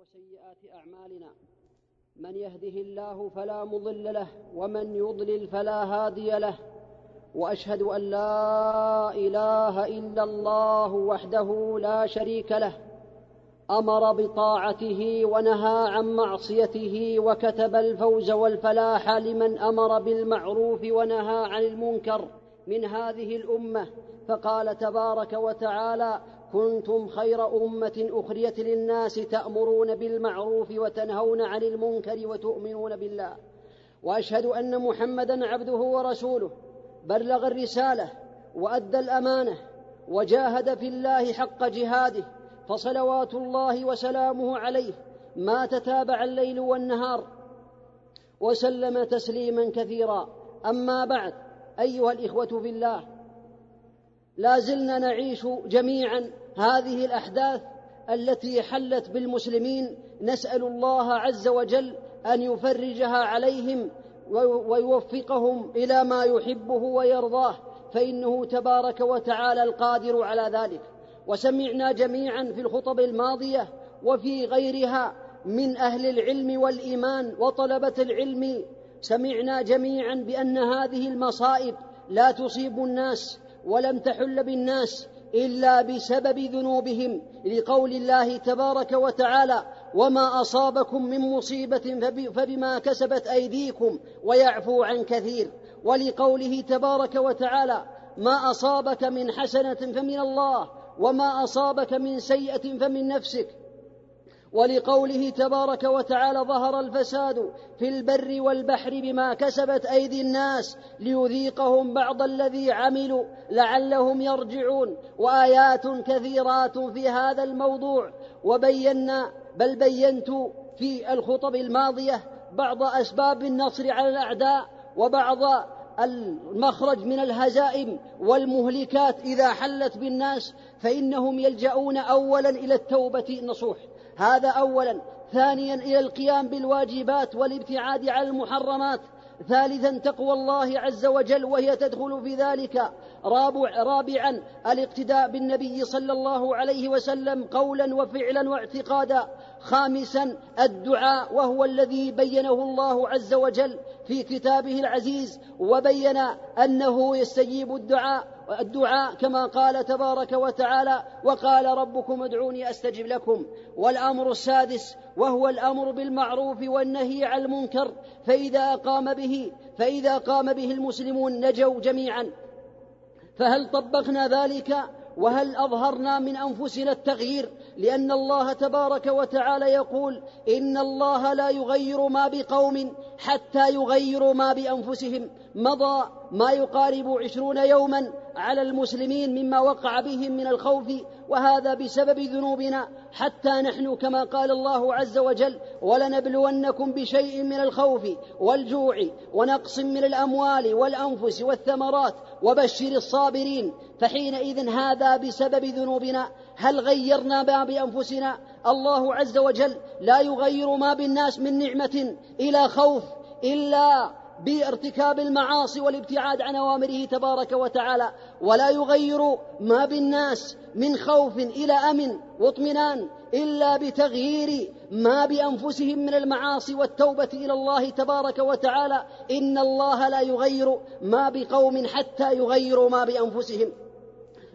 وسيئات أعمالنا. من يهده الله فلا مضل له ومن يضلل فلا هادي له. وأشهد أن لا إله إلا الله وحده لا شريك له. أمر بطاعته ونهى عن معصيته وكتب الفوز والفلاح لمن أمر بالمعروف ونهى عن المنكر من هذه الأمة. فقال تبارك وتعالى كنتم خير أمة أخرجت للناس تأمرون بالمعروف وتنهون عن المنكر وتؤمنون بالله. وأشهد أن محمدا عبده ورسوله. بلغ الرسالة وأدى الأمانة وجاهد في الله حق جهاده. فصلوات الله وسلامه عليه. ما تتابع الليل والنهار. وسلم تسليما كثيرا. أما بعد أيها الإخوة في الله لا زلنا نعيش جميعا هذه الأحداث التي حلت بالمسلمين نسأل الله عز وجل أن يفرجها عليهم ويوفقهم إلى ما يحبه ويرضاه فإنه تبارك وتعالى القادر على ذلك. وسمعنا جميعا في الخطب الماضية وفي غيرها من أهل العلم والإيمان وطلبة العلم سمعنا جميعا بأن هذه المصائب لا تصيب الناس ولم تحل بالناس إلا بسبب ذنوبهم لقول الله تبارك وتعالى وما أصابكم من مصيبة فبما كسبت أيديكم ويعفو عن كثير. ولقوله تبارك وتعالى ما أصابك من حسنة فمن الله وما أصابك من سيئة فمن نفسك. ولقوله تبارك وتعالى ظهر الفساد في البر والبحر بما كسبت أيدي الناس ليذيقهم بعض الذي عملوا لعلهم يرجعون. وآيات كثيرات في هذا الموضوع. وبينا بل بينت في الخطب الماضية بعض أسباب النصر على الأعداء وبعض المخرج من الهزائم والمهلكات إذا حلت بالناس فإنهم يلجؤون اولا إلى التوبة النصوح هذا اولا. ثانيا إلى القيام بالواجبات والابتعاد عن المحرمات. ثالثا تقوى الله عز وجل وهي تدخل في ذلك. رابع رابعا الاقتداء بالنبي صلى الله عليه وسلم قولا وفعلا واعتقادا. خامسا الدعاء وهو الذي بينه الله عز وجل في كتابه العزيز وبين أنه يستجيب الدعاء. الدعاء كما قال تبارك وتعالى وقال ربكم ادعوني أستجب لكم. والأمر السادس وهو الأمر بالمعروف والنهي عن المنكر. فإذا قام به فإذا قام به المسلمون نجوا جميعا. فهل طبقنا ذلك؟ وهل أظهرنا من أنفسنا التغيير؟ لأن الله تبارك وتعالى يقول إن الله لا يغير ما بقوم حتى يغيروا ما بأنفسهم. مضى ما يقارب عشرون يوما على المسلمين مما وقع بهم من الخوف وهذا بسبب ذنوبنا. حتى نحن كما قال الله عز وجل ولنبلونكم بشيء من الخوف والجوع ونقص من الأموال والأنفس والثمرات وبشر الصابرين. فحينئذ هذا بسبب ذنوبنا. هل غيرنا ما بأنفسنا؟ الله عز وجل لا يغير ما بالناس من نعمة إلى خوف إلا بارتكاب المعاصي والابتعاد عن أوامره تبارك وتعالى ولا يغير ما بالناس من خوف إلى أمن واطمئنان إلا بتغيير ما بأنفسهم من المعاصي والتوبة إلى الله تبارك وتعالى. إن الله لا يغير ما بقوم حتى يغيروا ما بأنفسهم.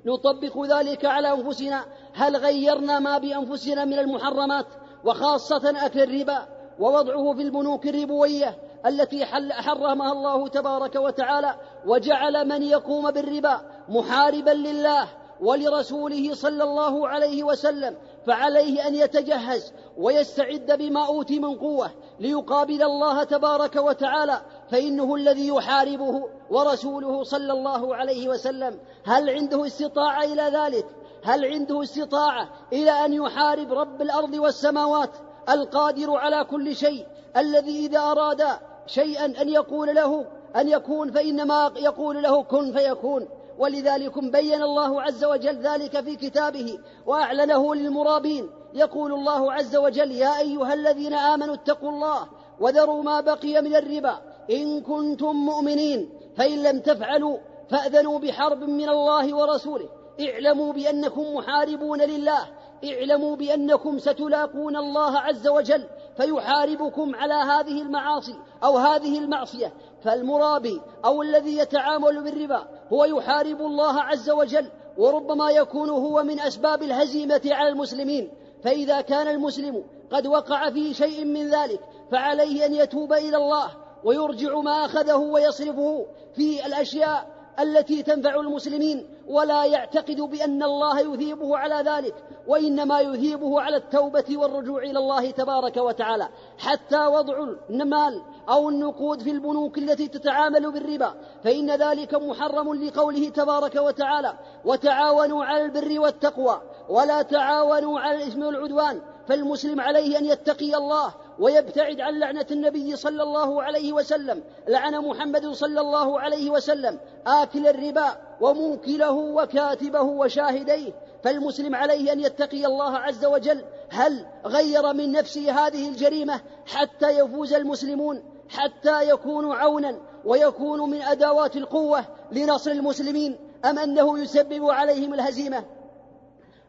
نطبق ذلك على أنفسنا. هل غيرنا ما بأنفسنا من المحرمات؟ وخاصة أكل الربا. ووضعه في البنوك الربوية التي حرمها الله تبارك وتعالى وجعل من يقوم بالربا محاربا لله ولرسوله صلى الله عليه وسلم فعليه أن يتجهز ويستعد بما اوتي من قوة ليقابل الله تبارك وتعالى فإنه الذي يحاربه ورسوله صلى الله عليه وسلم. هل عنده استطاعة إلى ذلك؟ هل عنده استطاعة إلى أن يحارب رب الأرض والسماوات؟ القادر على كل شيء الذي إذا أراد شيئا أن يقول له أن يكون فإنما يقول له كن فيكون. ولذلك بين الله عز وجل ذلك في كتابه وأعلنه للمرابين. يقول الله عز وجل يا أيها الذين آمنوا اتقوا الله وذروا ما بقي من الربا. إن كنتم مؤمنين فإن لم تفعلوا فأذنوا بحرب من الله ورسوله. اعلموا بأنكم محاربون لله اعلموا بأنكم ستلاقون الله عز وجل فيحاربكم على هذه المعاصي أو هذه المعصية. فالمرابي أو الذي يتعامل بالربا هو يحارب الله عز وجل وربما يكون هو من أسباب الهزيمة على المسلمين. فإذا كان المسلم قد وقع في شيء من ذلك فعليه أن يتوب إلى الله ويرجع ما أخذه ويصرفه في الأشياء التي تنفع المسلمين ولا يعتقد بأن الله يثيبه على ذلك وإنما يثيبه على التوبة والرجوع إلى الله تبارك وتعالى. حتى وضع المال أو النقود في البنوك التي تتعامل بالربا فإن ذلك محرم لقوله تبارك وتعالى وتعاونوا على البر والتقوى ولا تعاونوا على الإثم والعدوان فالمسلم عليه أن يتقي الله ويبتعد عن لعنة النبي صلى الله عليه وسلم لعن محمد صلى الله عليه وسلم آكل الربا وموكله وكاتبه وشاهديه فالمسلم عليه أن يتقي الله عز وجل هل غير من نفسه هذه الجريمة حتى يفوز المسلمون حتى يكون عونا ويكون من أدوات القوة لنصر المسلمين أم أنه يسبب عليهم الهزيمة؟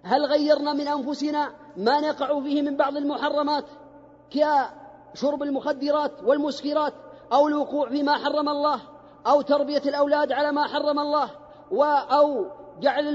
هل غيرنا من أنفسنا ما نقع فيه من بعض المحرمات؟ كشرب المخدرات والمسكرات أو الوقوع فيما حرم الله أو تربية الأولاد على ما حرم الله أو جعل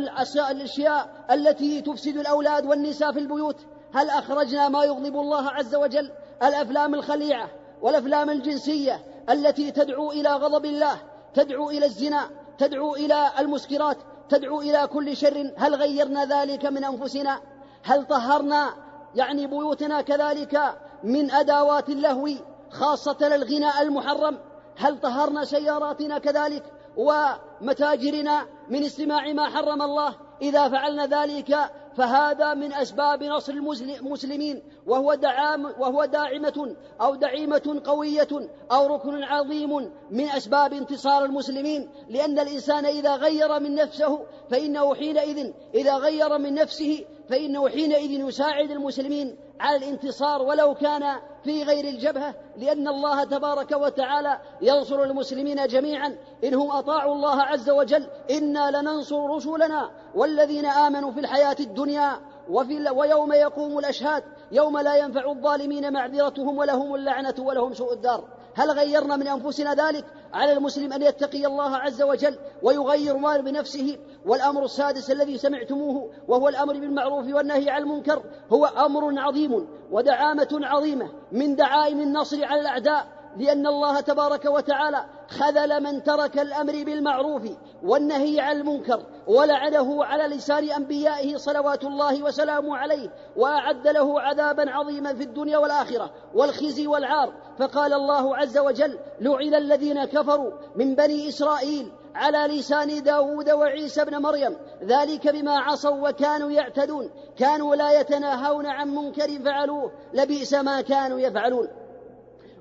الأشياء التي تفسد الأولاد والنساء في البيوت. هل أخرجنا ما يغضب الله عز وجل؟ الأفلام الخليعة والأفلام الجنسية التي تدعو إلى غضب الله تدعو إلى الزنا تدعو إلى المسكرات تدعو إلى كل شر. هل غيرنا ذلك من أنفسنا؟ هل طهرنا؟ يعني بيوتنا كذلك من أدوات اللهو خاصة الغناء المحرم. هل طهرنا سياراتنا كذلك؟ ومتاجرنا من استماع ما حرم الله. إذا فعلنا ذلك فهذا من أسباب نصر المسلمين. وهو, دعام وهو داعمة أو دعيمة قوية أو ركن عظيم من أسباب انتصار المسلمين. لأن الإنسان إذا غير من نفسه فإنه حينئذ إذا غير من نفسه فإنه حينئذ يساعد المسلمين على الانتصار ولو كان في غير الجبهة لأن الله تبارك وتعالى ينصر المسلمين جميعا. إن هم أطاعوا الله عز وجل إنا لننصر رسلنا والذين آمنوا في الحياة الدنيا وفي ويوم يقوم الأشهاد يوم لا ينفع الظالمين معذرتهم ولهم اللعنة ولهم سوء الدار. هل غيرنا من أنفسنا ذلك؟ على المسلم أن يتقي الله عز وجل ويغير ما بنفسه والأمر السادس الذي سمعتموه وهو الأمر بالمعروف والنهي عن المنكر هو أمر عظيم ودعامة عظيمة من دعائم النصر على الأعداء لأن الله تبارك وتعالى خذل من ترك الأمر بالمعروف والنهي عن المنكر ولعنه على لسان أنبيائه صلوات الله وسلامه عليه وأعد له عذابا عظيما في الدنيا والآخرة والخزي والعار. فقال الله عز وجل لعن الذين كفروا من بني إسرائيل على لسان داود وعيسى بن مريم. ذلك بما عصوا وكانوا يعتدون. كانوا لا يتناهون عن منكر فعلوه. لبئس ما كانوا يفعلون.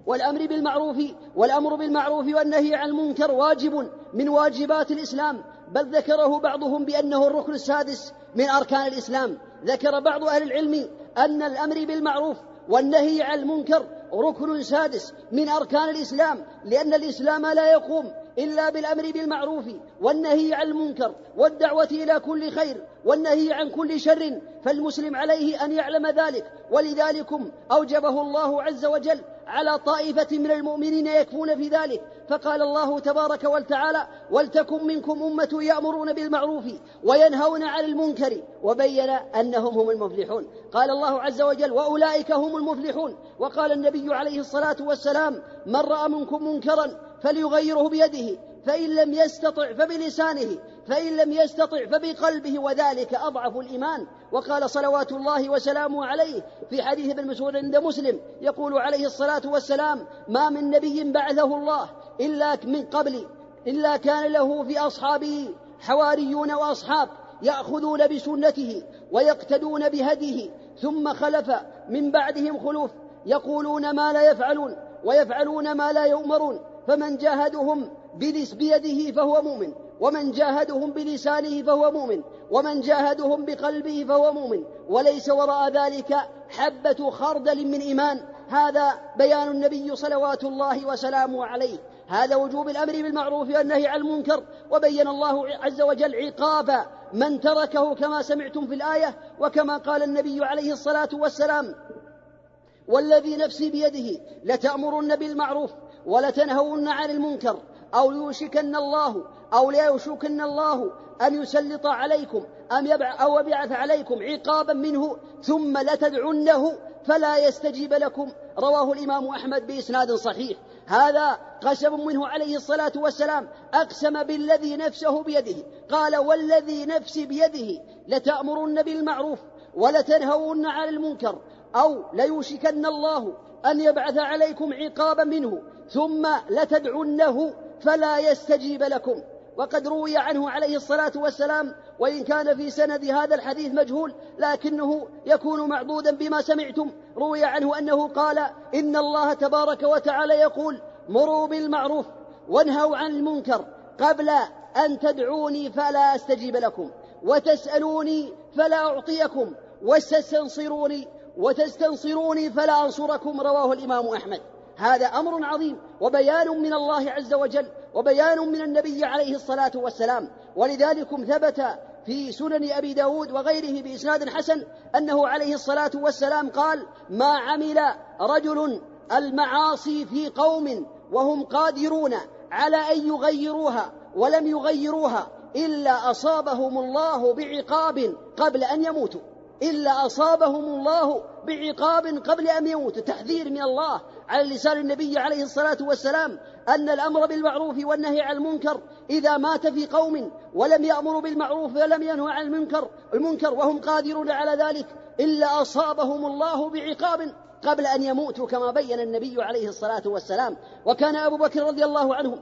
والأمر بالمعروف والأمر بالمعروف والنهي عن المنكر واجب من واجبات الإسلام. بل ذكره بعضهم بأنه الركن السادس من أركان الإسلام. ذكر بعض أهل العلم أن الأمر بالمعروف والنهي عن المنكر ركن سادس من أركان الإسلام لأن الإسلام لا يقوم إلا بالأمر بالمعروف والنهي عن المنكر والدعوة إلى كل خير والنهي عن كل شر. فالمسلم عليه أن يعلم ذلك ولذلكم أوجبه الله عز وجل على طائفة من المؤمنين يكفون في ذلك. فقال الله تبارك وتعالى ولتكن منكم أمة يأمرون بالمعروف وينهون عن المنكر. وبين أنهم هم المفلحون. قال الله عز وجل وأولئك هم المفلحون. وقال النبي عليه الصلاة والسلام من رأى منكم منكرا فليغيره بيده. فإن لم يستطع فبلسانه فإن لم يستطع فبقلبه وذلك أضعف الإيمان. وقال صلوات الله وسلامه عليه في حديث ابن مسعود عند مسلم يقول عليه الصلاة والسلام ما من نبي بعثه الله إلا من قبل إلا كان له في أصحابه حواريون وأصحاب يأخذون بسنته ويقتدون بهديه ثم خلف من بعدهم خلوف يقولون ما لا يفعلون ويفعلون ما لا يؤمرون فمن جاهدهم بيده فهو مؤمن ومن جاهدهم بلسانه فهو مؤمن ومن جاهدهم بقلبه فهو مؤمن وليس وراء ذلك حبة خردل من إيمان. هذا بيان النبي صلوات الله وسلامه عليه. هذا وجوب الأمر بالمعروف والنهي عن المنكر. وبين الله عز وجل عقاب من تركه كما سمعتم في الآية وكما قال النبي عليه الصلاة والسلام والذي نفسي بيده لتأمرن بالمعروف ولتنهون عن المنكر. أو يوشكن الله أو لا يوشكن الله أن يسلط عليكم أم يبع أو يبعث عليكم عقابا منه ثم لتدعنه فلا يستجيب لكم. رواه الإمام أحمد بإسناد صحيح. هذا قسم منه عليه الصلاة والسلام. أقسم بالذي نفسه بيده. قال والذي نفسي بيده لتأمرن بالمعروف ولتنهون عن المنكر أو ليوشكن الله أن يبعث عليكم عقابا منه ثم لتدعنه فلا يستجيب لكم. وقد روي عنه عليه الصلاة والسلام وإن كان في سند هذا الحديث مجهول لكنه يكون معضودا بما سمعتم. روي عنه أنه قال إن الله تبارك وتعالى يقول مروا بالمعروف وانهوا عن المنكر قبل أن تدعوني فلا أستجيب لكم وتسألوني فلا أعطيكم وتستنصروني وتستنصروني فلا أنصركم رواه الإمام أحمد. هذا أمر عظيم وبيان من الله عز وجل وبيان من النبي عليه الصلاة والسلام ولذلك ثبت في سنن أبي داود وغيره بإسناد حسن أنه عليه الصلاة والسلام قال ما عمل رجل المعاصي في قوم وهم قادرون على أن يغيروها ولم يغيروها إلا أصابهم الله بعقاب قبل أن يموتوا. إلا أصابهم الله بعقاب قبل أن يموتوا تحذير من الله على لسان النبي عليه الصلاة والسلام أن الأمر بالمعروف والنهي عن المنكر إذا مات في قوم ولم يأمروا بالمعروف ولم ينهوا عن المنكر المنكر وهم قادرون على ذلك إلا أصابهم الله بعقاب قبل أن يموتوا كما بين النبي عليه الصلاة والسلام. وكان أبو بكر رضي الله عنه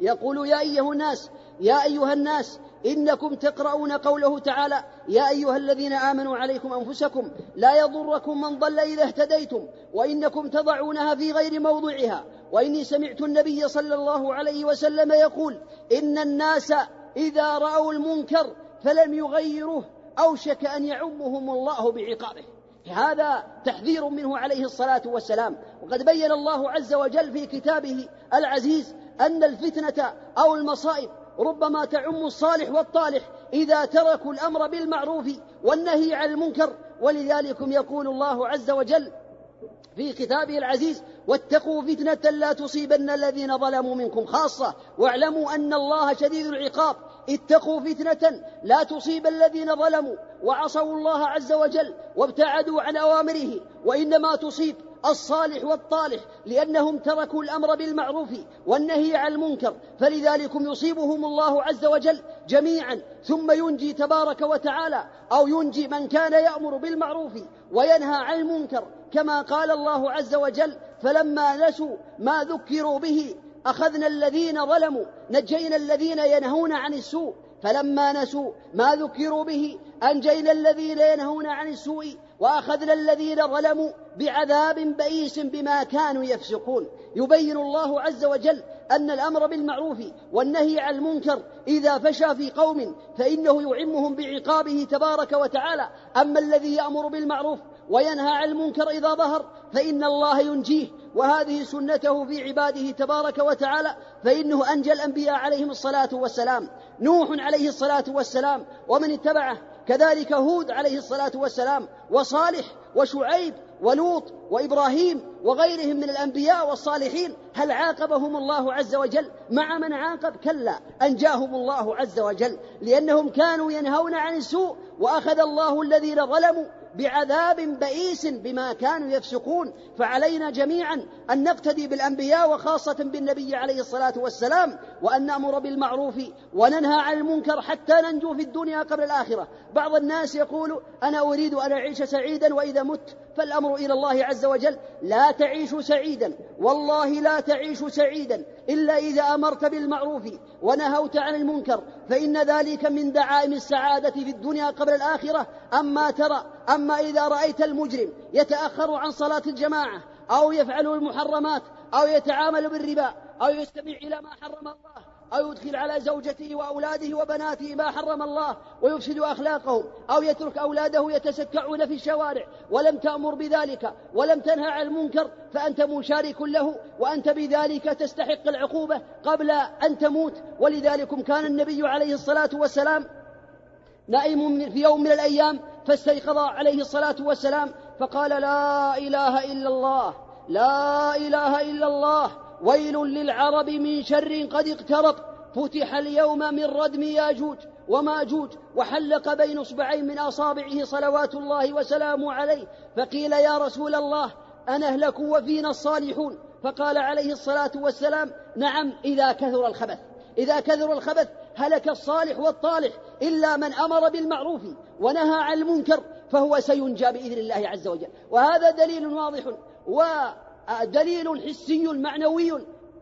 يقول يا أيها الناس يا أيها الناس إنكم تقرؤون قوله تعالى يا أيها الذين آمنوا عليكم أنفسكم لا يضركم من ضل إذا اهتديتم وإنكم تضعونها في غير موضعها وإني سمعت النبي صلى الله عليه وسلم يقول إن الناس إذا رأوا المنكر فلم يغيروه أوشك أن يعمهم الله بعقابه. هذا تحذير منه عليه الصلاة والسلام. وقد بين الله عز وجل في كتابه العزيز أن الفتنة أو المصائب ربما تعم الصالح والطالح إذا تركوا الأمر بالمعروف والنهي عن المنكر. ولذلك يقول الله عز وجل في كتابه العزيز واتقوا فتنة لا تصيبن الذين ظلموا منكم. خاصة واعلموا أن الله شديد العقاب. اتقوا فتنة لا تصيب الذين ظلموا. وعصوا الله عز وجل وابتعدوا عن أوامره. وإنما تصيب الصالح والطالح لأنهم تركوا الأمر بالمعروف والنهي عن المنكر فلذلك يصيبهم الله عز وجل جميعا ثم ينجي تبارك وتعالى أو ينجي من كان يأمر بالمعروف وينهى عن المنكر كما قال الله عز وجل فلما نسوا ما ذكروا به أخذنا الذين ظلموا نجينا الذين ينهون عن السوء فلما نسوا ما ذكروا به أنجينا الذين ينهون عن السوء وأخذنا الذين ظلموا بعذاب بئيس بما كانوا يفسقون. يبين الله عز وجل أن الأمر بالمعروف والنهي عن المنكر إذا فشى في قوم فإنه يعمهم بعقابه تبارك وتعالى. أما الذي يأمر بالمعروف وينهى عن المنكر إذا ظهر فإن الله ينجيه وهذه سنته في عباده تبارك وتعالى فإنه أنجى الأنبياء عليهم الصلاة والسلام. نوح عليه الصلاة والسلام ومن اتبعه كذلك هود عليه الصلاة والسلام وصالح وشعيب ولوط وإبراهيم وغيرهم من الأنبياء والصالحين هل عاقبهم الله عز وجل؟ مع من عاقب؟ كلا أنجاهم الله عز وجل لأنهم كانوا ينهون عن السوء وأخذ الله الذين ظلموا بعذاب بئيس بما كانوا يفسقون. فعلينا جميعا أن نقتدي بالأنبياء وخاصة بالنبي عليه الصلاة والسلام وأن نأمر بالمعروف وننهى عن المنكر حتى ننجو في الدنيا قبل الآخرة. بعض الناس يقول أنا أريد أن أعيش سعيدا وإذا مت. فالأمر إلى الله عز وجل لا تعيش سعيدا والله لا تعيش سعيدا إلا إذا أمرت بالمعروف ونهوت عن المنكر فإن ذلك من دعائم السعادة في الدنيا قبل الآخرة. أما ترى أما إذا رأيت المجرم يتأخر عن صلاة الجماعة أو يفعل المحرمات أو يتعامل بالربا أو يستمع إلى ما حرم الله أو يدخل على زوجته وأولاده وبناته ما حرم الله ويفسد أخلاقهم أو يترك أولاده يتسكعون في الشوارع ولم تأمر بذلك ولم تنهى عن المنكر فأنت مشارك له وأنت بذلك تستحق العقوبة قبل أن تموت ولذلك كان النبي عليه الصلاة والسلام نائم في يوم من الأيام فاستيقظ عليه الصلاة والسلام فقال لا إله إلا الله لا إله إلا الله ويل للعرب من شر قد اقترب. فتح اليوم من ردم ياجوج وماجوج وحلق بين اصبعين من اصابعه صلوات الله وسلامه عليه. فقيل يا رسول الله انهلك وفينا الصالحون. فقال عليه الصلاة والسلام نعم إذا كثر الخبث. إذا كثر الخبث هلك الصالح والطالح إلا من أمر بالمعروف ونهى عن المنكر فهو سينجى بإذن الله عز وجل. وهذا دليل واضح. ودليل حسي معنوي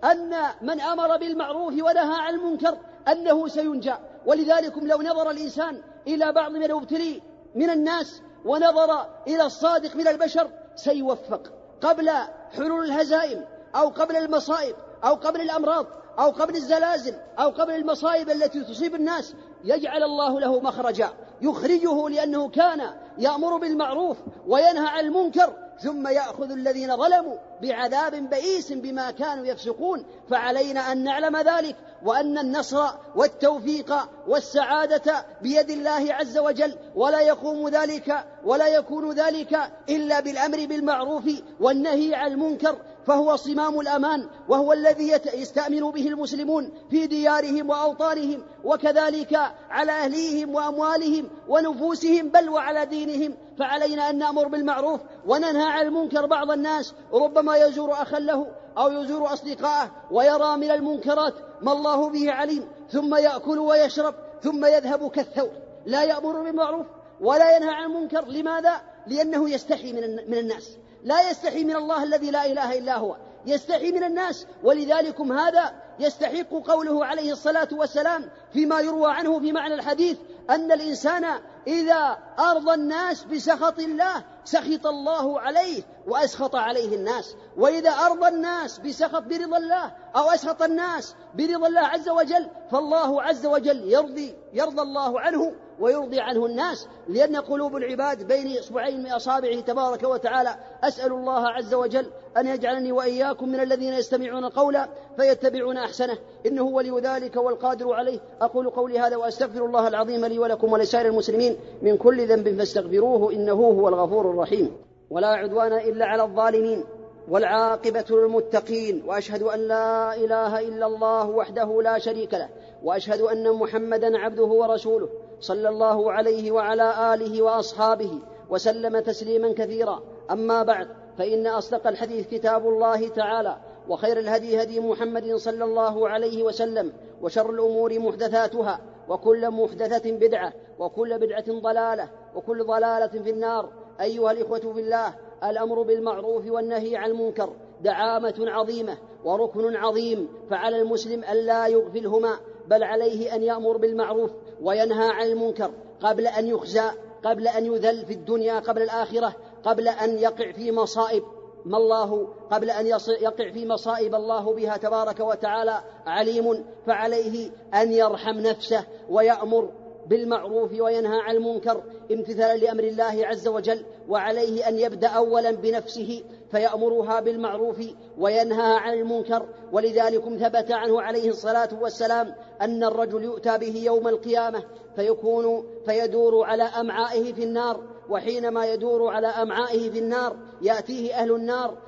أن من أمر بالمعروف ونهى عن المنكر أنه سينجى. ولذلك لو نظر الإنسان إلى بعض من المبتلي من الناس ونظر إلى الصادق من البشر سيوفق. قبل حلول الهزائم أو قبل المصائب أو قبل الأمراض أو قبل الزلازل أو قبل المصائب التي تصيب الناس يجعل الله له مخرجا. يخرجه لأنه كان يأمر بالمعروف وينهى عن المنكر ثم يأخذ الذين ظلموا بعذاب بئيس بما كانوا يفسقون فعلينا أن نعلم ذلك وأن النصر والتوفيق والسعادة بيد الله عز وجل ولا يقوم ذلك ولا يكون ذلك إلا بالأمر بالمعروف والنهي عن المنكر فهو صمام الأمان وهو الذي يستأمن به المسلمون في ديارهم وأوطانهم وكذلك على أهليهم وأموالهم ونفوسهم بل وعلى دينهم. فعلينا أن نأمر بالمعروف وننهى عن المنكر بعض الناس. ربما يزور أخا له أو يزور أصدقاءه ويرى من المنكرات ما الله به عليم. ثم يأكل ويشرب ثم يذهب كالثور. لا يأمر بالمعروف ولا ينهى عن المنكر. لماذا؟ لأنه يستحي من الناس. لا يستحي من الله الذي لا إله إلا هو. يستحي من الناس. ولذلكم هذا يستحق قوله عليه الصلاة والسلام فيما يروى عنه في معنى الحديث أن الإنسان إذا أرضى الناس بسخط الله سخط الله عليه وأسخط عليه الناس. وإذا أرضى الناس بسخط برضا الله أو أسخط الناس برضا الله عز وجل فالله عز وجل يرضي يرضى الله عنه ويرضي عنه الناس. لأن قلوب العباد بين إصبعين من أصابعه تبارك وتعالى أسأل الله عز وجل أن يجعلني وإياكم من الذين يستمعون القول فيتبعون أحسنه. إنه ولي ذلك والقادر عليه. أقول قولي هذا وأستغفر الله العظيم لي ولكم ولسائر المسلمين من كل ذنب فاستغفروه إنه هو الغفور الرحيم ولا عدوان إلا على الظالمين والعاقبة للمتقين وأشهد أن لا إله إلا الله وحده لا شريك له وأشهد أن محمدا عبده ورسوله صلى الله عليه وعلى آله وأصحابه وسلم تسليما كثيرا. أما بعد فإن أصدق الحديث كتاب الله تعالى وخير الهدي هدي محمد صلى الله عليه وسلم وشر الأمور محدثاتها وكل محدثة بدعة وكل بدعة ضلالة وكل ضلالة في النار. أيها الإخوة في الله الأمر بالمعروف والنهي عن المنكر دعامة عظيمة وركن عظيم فعلى المسلم الا يغفلهما بل عليه أن يأمر بالمعروف وينهى عن المنكر قبل أن يخزى قبل أن يذل في الدنيا قبل الآخرة قبل أن يقع في مصائب ما الله قبل أن يقع في مصائب الله بها تبارك وتعالى عليم فعليه أن يرحم نفسه ويأمر بالمعروف وينهى عن المنكر امتثالا لأمر الله عز وجل وعليه أن يبدأ اولا بنفسه فيأمرها بالمعروف وينهى عن المنكر. ولذلك ثبت عنه عليه الصلاة والسلام أن الرجل يؤتى به يوم القيامة فيكون فيدور على أمعائه في النار وحينما يدور على أمعائه في النار يأتيه أهل النار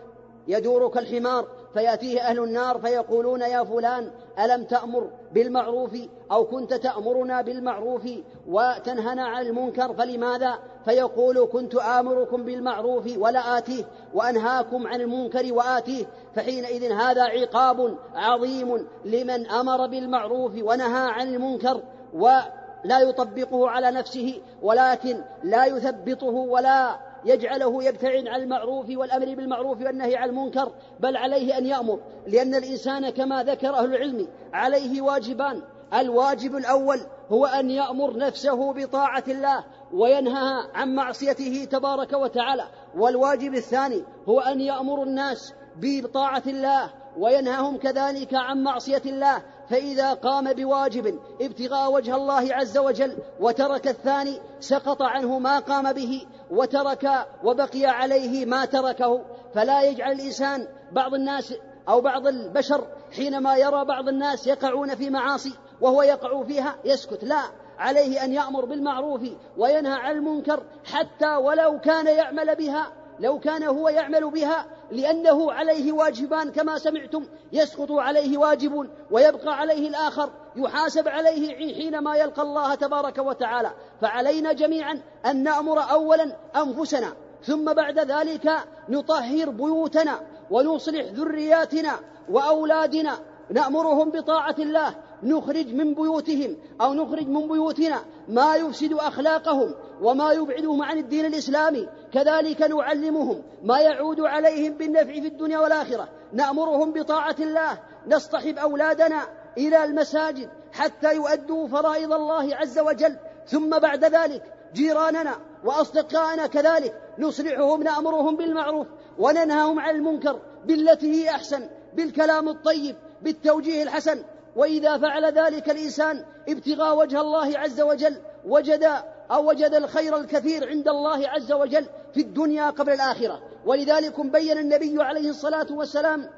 يدور كالحمار فيأتيه أهل النار فيقولون يا فلان ألم تأمر بالمعروف أو كنت تأمرنا بالمعروف وتنهنا عن المنكر فلماذا؟ فيقول كنت آمركم بالمعروف ولا آتيه وأنهاكم عن المنكر وآتيه فحينئذ هذا عقاب عظيم لمن أمر بالمعروف ونهى عن المنكر ولا يطبقه على نفسه ولكن لا يثبطه ولا يجعله يبتعد عن المعروف والأمر بالمعروف والنهي عن المنكر بل عليه أن يأمر. لأن الإنسان كما ذكر أهل العلم عليه واجبان. الواجب الأول هو أن يأمر نفسه بطاعة الله وينهى عن معصيته تبارك وتعالى. والواجب الثاني هو أن يأمر الناس بطاعة الله وينهاهم كذلك عن معصية الله. فإذا قام بواجب ابتغاء وجه الله عز وجل وترك الثاني سقط عنه ما قام به وترك وبقي عليه ما تركه. فلا يجعل الإنسان بعض الناس أو بعض البشر حينما يرى بعض الناس يقعون في معاصي وهو يقع فيها يسكت. لا عليه أن يأمر بالمعروف وينهى عن المنكر حتى ولو كان يعمل بها لو كان هو يعمل بها لأنه عليه واجبان كما سمعتم يسقط عليه واجب ويبقى عليه الآخر يحاسب عليه حينما يلقى الله تبارك وتعالى. فعلينا جميعا أن نأمر أولا أنفسنا ثم بعد ذلك نطهر بيوتنا ونصلح ذرياتنا وأولادنا. نأمرهم بطاعة الله نخرج من بيوتهم أو نخرج من بيوتنا ما يفسد أخلاقهم وما يبعدهم عن الدين الإسلامي. كذلك نعلمهم ما يعود عليهم بالنفع في الدنيا والآخرة. نأمرهم بطاعة الله. نصطحب أولادنا إلى المساجد حتى يؤدوا فرائض الله عز وجل. ثم بعد ذلك جيراننا وأصدقائنا كذلك نصلحهم نأمرهم بالمعروف وننهاهم عن المنكر. بالتي هي أحسن بالكلام الطيب بالتوجيه الحسن. وإذا فعل ذلك الإنسان ابتغاء وجه الله عز وجل وجد أو وجد الخير الكثير عند الله عز وجل في الدنيا قبل الآخرة. ولذلك بين النبي عليه الصلاة والسلام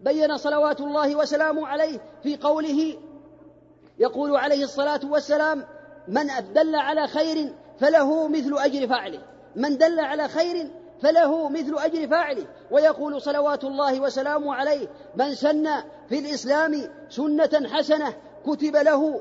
بين صلوات الله وسلامه عليه في قوله يقول عليه الصلاة والسلام من دل على خير فله مثل أجر فاعله من دل على خير فله مثل أجر فاعله ويقول صلوات الله وسلامه عليه من سن في الإسلام سنة حسنة كتب له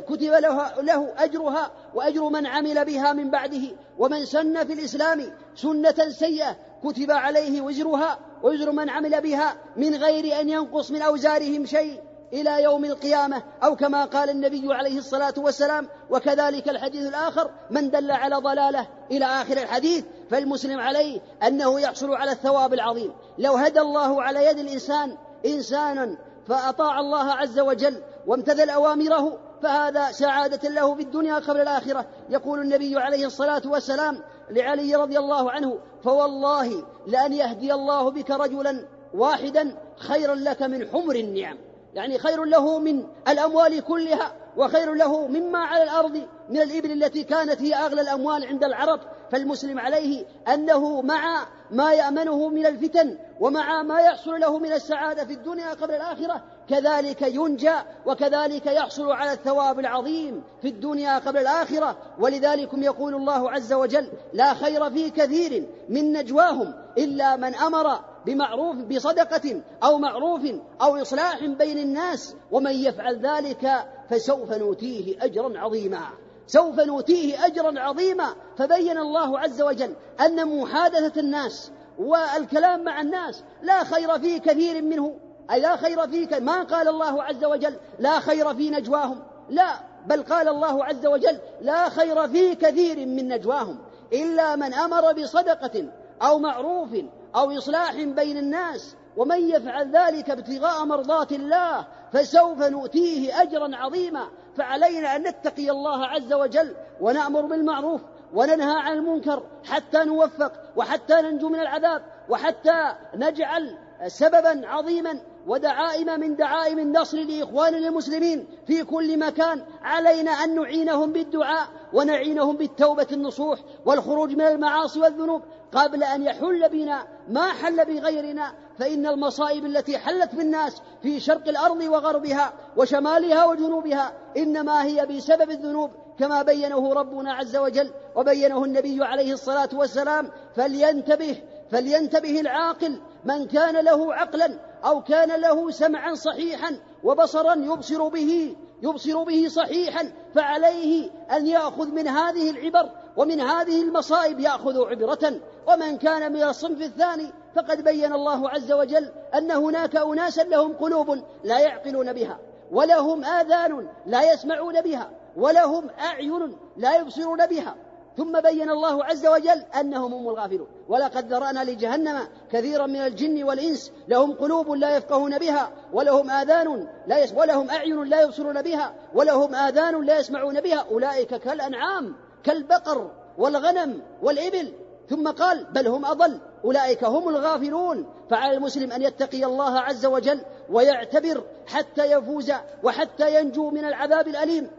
كتب له, له أجرها وأجر من عمل بها من بعده. ومن سن في الإسلام سنة سيئة كتب عليه وزرها وزر من عمل بها من غير أن ينقص من أوزارهم شيء. إلى يوم القيامة أو كما قال النبي عليه الصلاة والسلام وكذلك الحديث الآخر من دل على ضلالة إلى آخر الحديث فالمسلم عليه أنه يحصل على الثواب العظيم. لو هدى الله على يد الإنسان إنسانا فأطاع الله عز وجل وامتثل أوامره فهذا سعادة له في الدنيا قبل الآخرة. يقول النبي عليه الصلاة والسلام لعلي رضي الله عنه فوالله لأن يهدي الله بك رجلا واحدا خيرا لك من حمر النعم. يعني خير له من الأموال كلها وخير له مما على الأرض من الإبل التي كانت هي أغلى الأموال عند العرب. فالمسلم عليه أنه مع ما يأمنه من الفتن ومع ما يحصل له من السعادة في الدنيا قبل الآخرة كذلك ينجى وكذلك يحصل على الثواب العظيم في الدنيا قبل الآخرة. ولذلك يقول الله عز وجل لا خير في كثير من نجواهم إلا من أمر بمعروف بصدقة أو معروف أو إصلاح بين الناس ومن يفعل ذلك فسوف نؤتيه أجرا عظيما. سوف نؤتيه أجرا عظيما. فبين الله عز وجل أن محادثة الناس والكلام مع الناس لا خير في كثير منه. أي لا خير فيك ما قال الله عز وجل لا خير في نجواهم. لا بل قال الله عز وجل لا خير في كثير من نجواهم. إلا من أمر بصدقة أو معروف أو إصلاح بين الناس ومن يفعل ذلك ابتغاء مرضات الله فسوف نؤتيه أجرا عظيما. فعلينا أن نتقي الله عز وجل ونأمر بالمعروف وننهى عن المنكر حتى نوفق وحتى ننجو من العذاب وحتى نجعل سببا عظيما ودعائم من دعائم النصر لإخواننا المسلمين في كل مكان. علينا أن نعينهم بالدعاء ونعينهم بالتوبة النصوح والخروج من المعاصي والذنوب. قبل أن يحل بنا ما حل بغيرنا فإن المصائب التي حلت بالناس في شرق الأرض وغربها وشمالها وجنوبها إنما هي بسبب الذنوب كما بينه ربنا عز وجل وبينه النبي عليه الصلاة والسلام فلينتبه فلينتبه العاقل من كان له عقلا أو كان له سمعا صحيحا وبصرا يبصر به يبصر به صحيحا فعليه أن يأخذ من هذه العبر ومن هذه المصائب يأخذ عبرة. ومن كان من الصنف الثاني فقد بين الله عز وجل أن هناك أناسا لهم قلوب لا يعقلون بها ولهم آذان لا يسمعون بها ولهم أعين لا يبصرون بها. ثم بين الله عز وجل أنهم هم الغافلون. ولقد ذرأنا لجهنم كثيرا من الجن والإنس لهم قلوب لا يفقهون بها ولهم آذان لا يس ولهم أعين لا يبصرون بها ولهم آذان لا يسمعون بها. أولئك كالأنعام كالبقر والغنم والإبل. ثم قال بل هم أضل. أولئك هم الغافلون. فعلى المسلم أن يتقي الله عز وجل ويعتبر حتى يفوز وحتى ينجو من العذاب الأليم.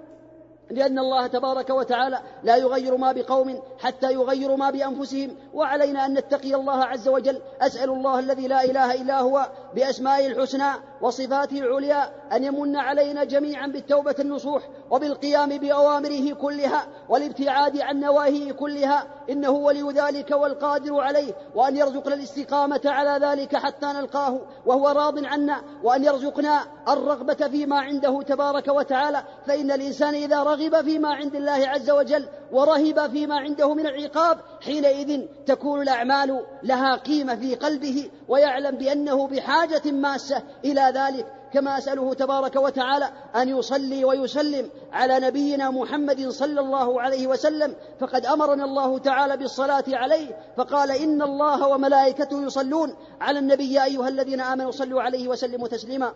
لأن الله تبارك وتعالى لا يغير ما بقوم حتى يغيروا ما بأنفسهم وعلينا أن نتقي الله عز وجل. أسأل الله الذي لا إله إلا هو بأسمائه الحسنى وصفاته العليا أن يمن علينا جميعا بالتوبة النصوح وبالقيام بأوامره كلها والابتعاد عن نواهيه كلها. إنه ولي ذلك والقادر عليه وأن يرزقنا الاستقامة على ذلك حتى نلقاه وهو راض عنا وأن يرزقنا الرغبة فيما عنده تبارك وتعالى. فإن الإنسان إذا رغب فيما عند الله عز وجل ورهب فيما عنده من العقاب حينئذ تكون الأعمال لها قيمة في قلبه ويعلم بأنه بحاجة ماسة إلى ذلك. كما أسأله تبارك وتعالى أن يصلي ويسلم على نبينا محمد صلى الله عليه وسلم فقد أمرنا الله تعالى بالصلاة عليه فقال إن الله وملائكته يصلون على النبي أيها الذين آمنوا صلوا عليه وسلموا تسليما.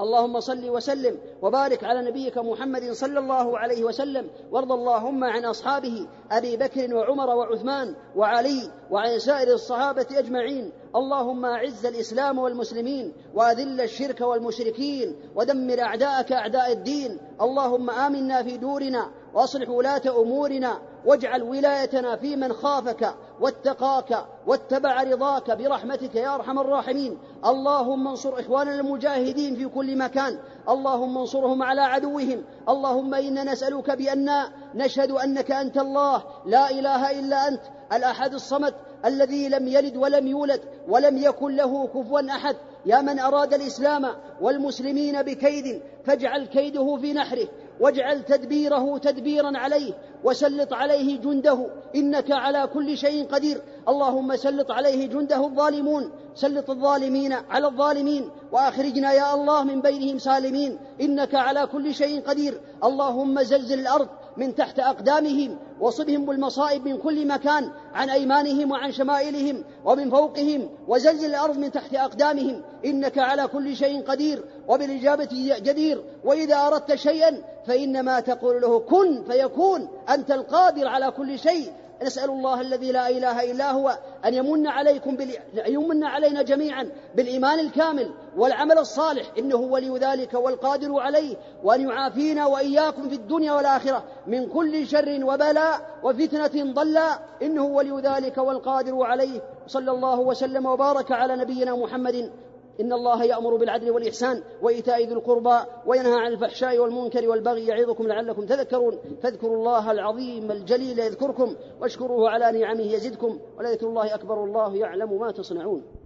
اللهم صل وسلم وبارك على نبيك محمد صلى الله عليه وسلم وارض اللهم عن أصحابه أبي بكر وعمر وعثمان وعلي وعن سائر الصحابة أجمعين. اللهم أعز الإسلام والمسلمين وأذل الشرك والمشركين ودمر أعداءك أعداء الدين. اللهم آمنا في دورنا وأصلح ولاة أمورنا واجعل ولايتنا في من خافك واتقاك واتبع رضاك برحمتك يا أرحم الراحمين. اللهم انصر إخواننا المجاهدين في كل مكان. اللهم انصرهم على عدوهم. اللهم إنا نسألك بأن نشهد أنك أنت الله. لا إله إلا أنت الأحد الصمد الذي لم يلد ولم يولد ولم يكن له كفوا أحد. يا من أراد الإسلام والمسلمين بكيد فاجعل كيده في نحره. واجعل تدبيره تدبيرا عليه وسلط عليه جنده إنك على كل شيء قدير. اللهم سلط عليه جنده الظالمون سلط الظالمين على الظالمين وأخرجنا يا الله من بينهم سالمين إنك على كل شيء قدير. اللهم زلزل الأرض من تحت أقدامهم وصبهم بالمصائب من كل مكان عن أيمانهم وعن شمائلهم ومن فوقهم وزلزل الأرض من تحت أقدامهم. إنك على كل شيء قدير وبالإجابة جدير. وإذا أردت شيئا فإنما تقول له كن فيكون أنت القادر على كل شيء. نسأل الله الذي لا إله إلا هو أن يمن عليكم بال... يمن علينا جميعا بالإيمان الكامل والعمل الصالح. إنه ولي ذلك والقادر عليه وأن يعافينا وإياكم في الدنيا والآخرة من كل شر وبلاء وفتنة ضلا إنه ولي ذلك والقادر عليه. صلى الله وسلم وبارك على نبينا محمد إن الله يأمر بالعدل والإحسان وإيتاء ذي القربى وينهى عن الفحشاء والمنكر والبغي يعظكم لعلكم تذكرون. فاذكروا الله العظيم الجليل يذكركم واشكروه على نعمه يزدكم. ولذكر الله أكبر الله يعلم ما تصنعون.